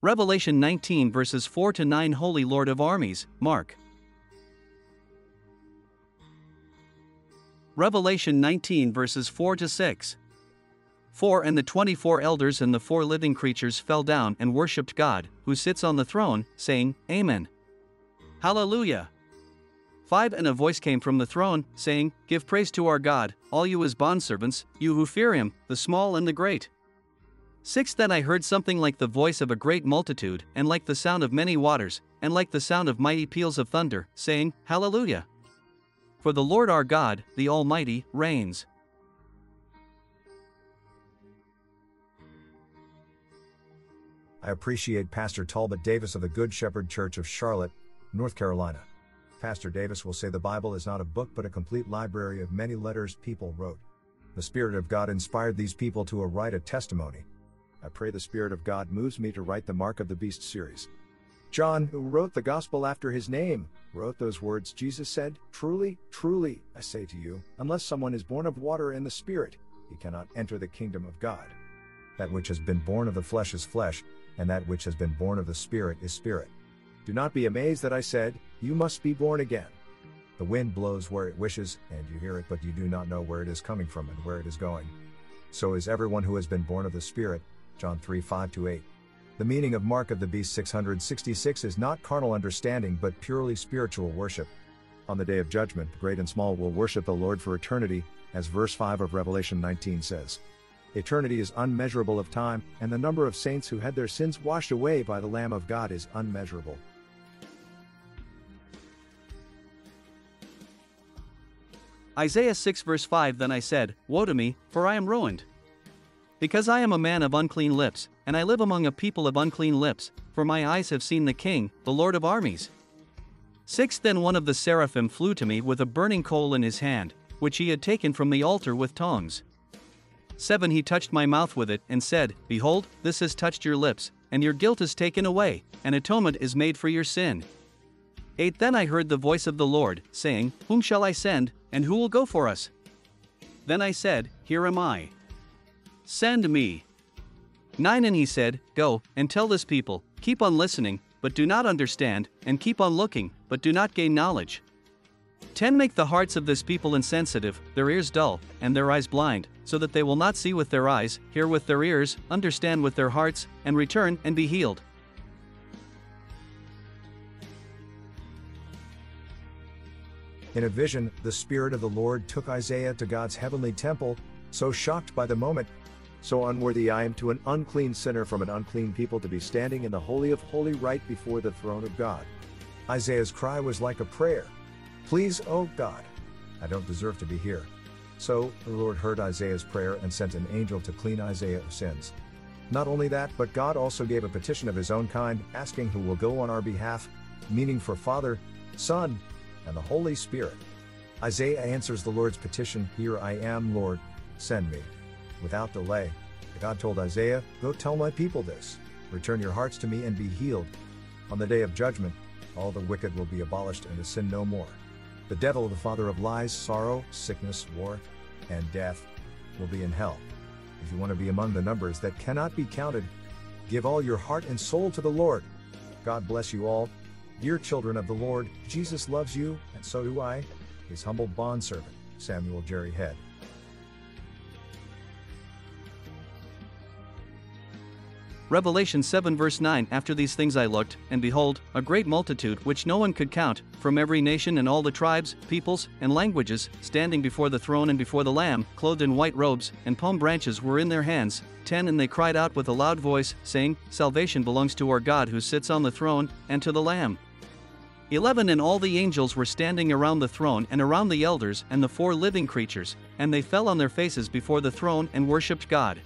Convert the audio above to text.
Revelation 19 verses 4 to 9 Holy Lord of Armies, Mark. Revelation 19 verses 4 to 6. 4 And the 24 elders and the four living creatures fell down and worshipped God, who sits on the throne, saying, Amen. Hallelujah. 5 And a voice came from the throne, saying, Give praise to our God, all you his bondservants, you who fear him, the small and the great. 6 Then I heard something like the voice of a great multitude, and like the sound of many waters, and like the sound of mighty peals of thunder, saying, Hallelujah! For the Lord our God, the Almighty, reigns. I appreciate Pastor Talbot Davis of the Good Shepherd Church of Charlotte, North Carolina. Pastor Davis will say the Bible is not a book but a complete library of many letters people wrote. The Spirit of God inspired these people to write a testimony. I pray the Spirit of God moves me to write the Mark of the Beast series. John, who wrote the Gospel after his name, wrote those words Jesus said, Truly, truly, I say to you, unless someone is born of water and the Spirit, he cannot enter the kingdom of God. That which has been born of the flesh is flesh, and that which has been born of the Spirit is spirit. Do not be amazed that I said, You must be born again. The wind blows where it wishes, and you hear it, but you do not know where it is coming from and where it is going. So is everyone who has been born of the Spirit. John 3 5 8. The meaning of Mark of the Beast 666 is not carnal understanding but purely spiritual worship. On the day of judgment, great and small will worship the Lord for eternity, as verse 5 of Revelation 19 says. Eternity is unmeasurable of time, and the number of saints who had their sins washed away by the Lamb of God is unmeasurable. Isaiah 6 verse 5 Then I said, Woe to me, for I am ruined. Because I am a man of unclean lips, and I live among a people of unclean lips, for my eyes have seen the King, the Lord of armies. 6 Then one of the seraphim flew to me with a burning coal in his hand, which he had taken from the altar with tongs. 7 He touched my mouth with it, and said, Behold, this has touched your lips, and your guilt is taken away, and atonement is made for your sin. 8 Then I heard the voice of the Lord, saying, Whom shall I send, and who will go for us? Then I said, Here am I. Send me. 9 And he said, Go, and tell this people, keep on listening, but do not understand, and keep on looking, but do not gain knowledge. 10 Make the hearts of this people insensitive, their ears dull, and their eyes blind, so that they will not see with their eyes, hear with their ears, understand with their hearts, and return and be healed. In a vision, the Spirit of the Lord took Isaiah to God's heavenly temple, so shocked by the moment, so unworthy I am to an unclean sinner from an unclean people to be standing in the Holy of Holy right before the throne of God. Isaiah's cry was like a prayer. Please, oh God, I don't deserve to be here. So, the Lord heard Isaiah's prayer and sent an angel to clean Isaiah of sins. Not only that, but God also gave a petition of his own kind, asking who will go on our behalf, meaning for Father, Son, and the Holy Spirit. Isaiah answers the Lord's petition, Here I am, Lord, send me. Without delay, God told Isaiah, Go tell my people this. Return your hearts to me and be healed. On the day of judgment, all the wicked will be abolished and to sin no more. The devil, the father of lies, sorrow, sickness, war, and death, will be in hell. If you want to be among the numbers that cannot be counted, give all your heart and soul to the Lord. God bless you all. Dear children of the Lord, Jesus loves you, and so do I, his humble bondservant, Samuel Jerry Head. Revelation 7 verse 9 After these things I looked, and behold, a great multitude which no one could count, from every nation and all the tribes, peoples, and languages, standing before the throne and before the Lamb, clothed in white robes, and palm branches were in their hands. 10 And they cried out with a loud voice, saying, Salvation belongs to our God who sits on the throne, and to the Lamb. 11 And all the angels were standing around the throne and around the elders and the four living creatures, and they fell on their faces before the throne and worshipped God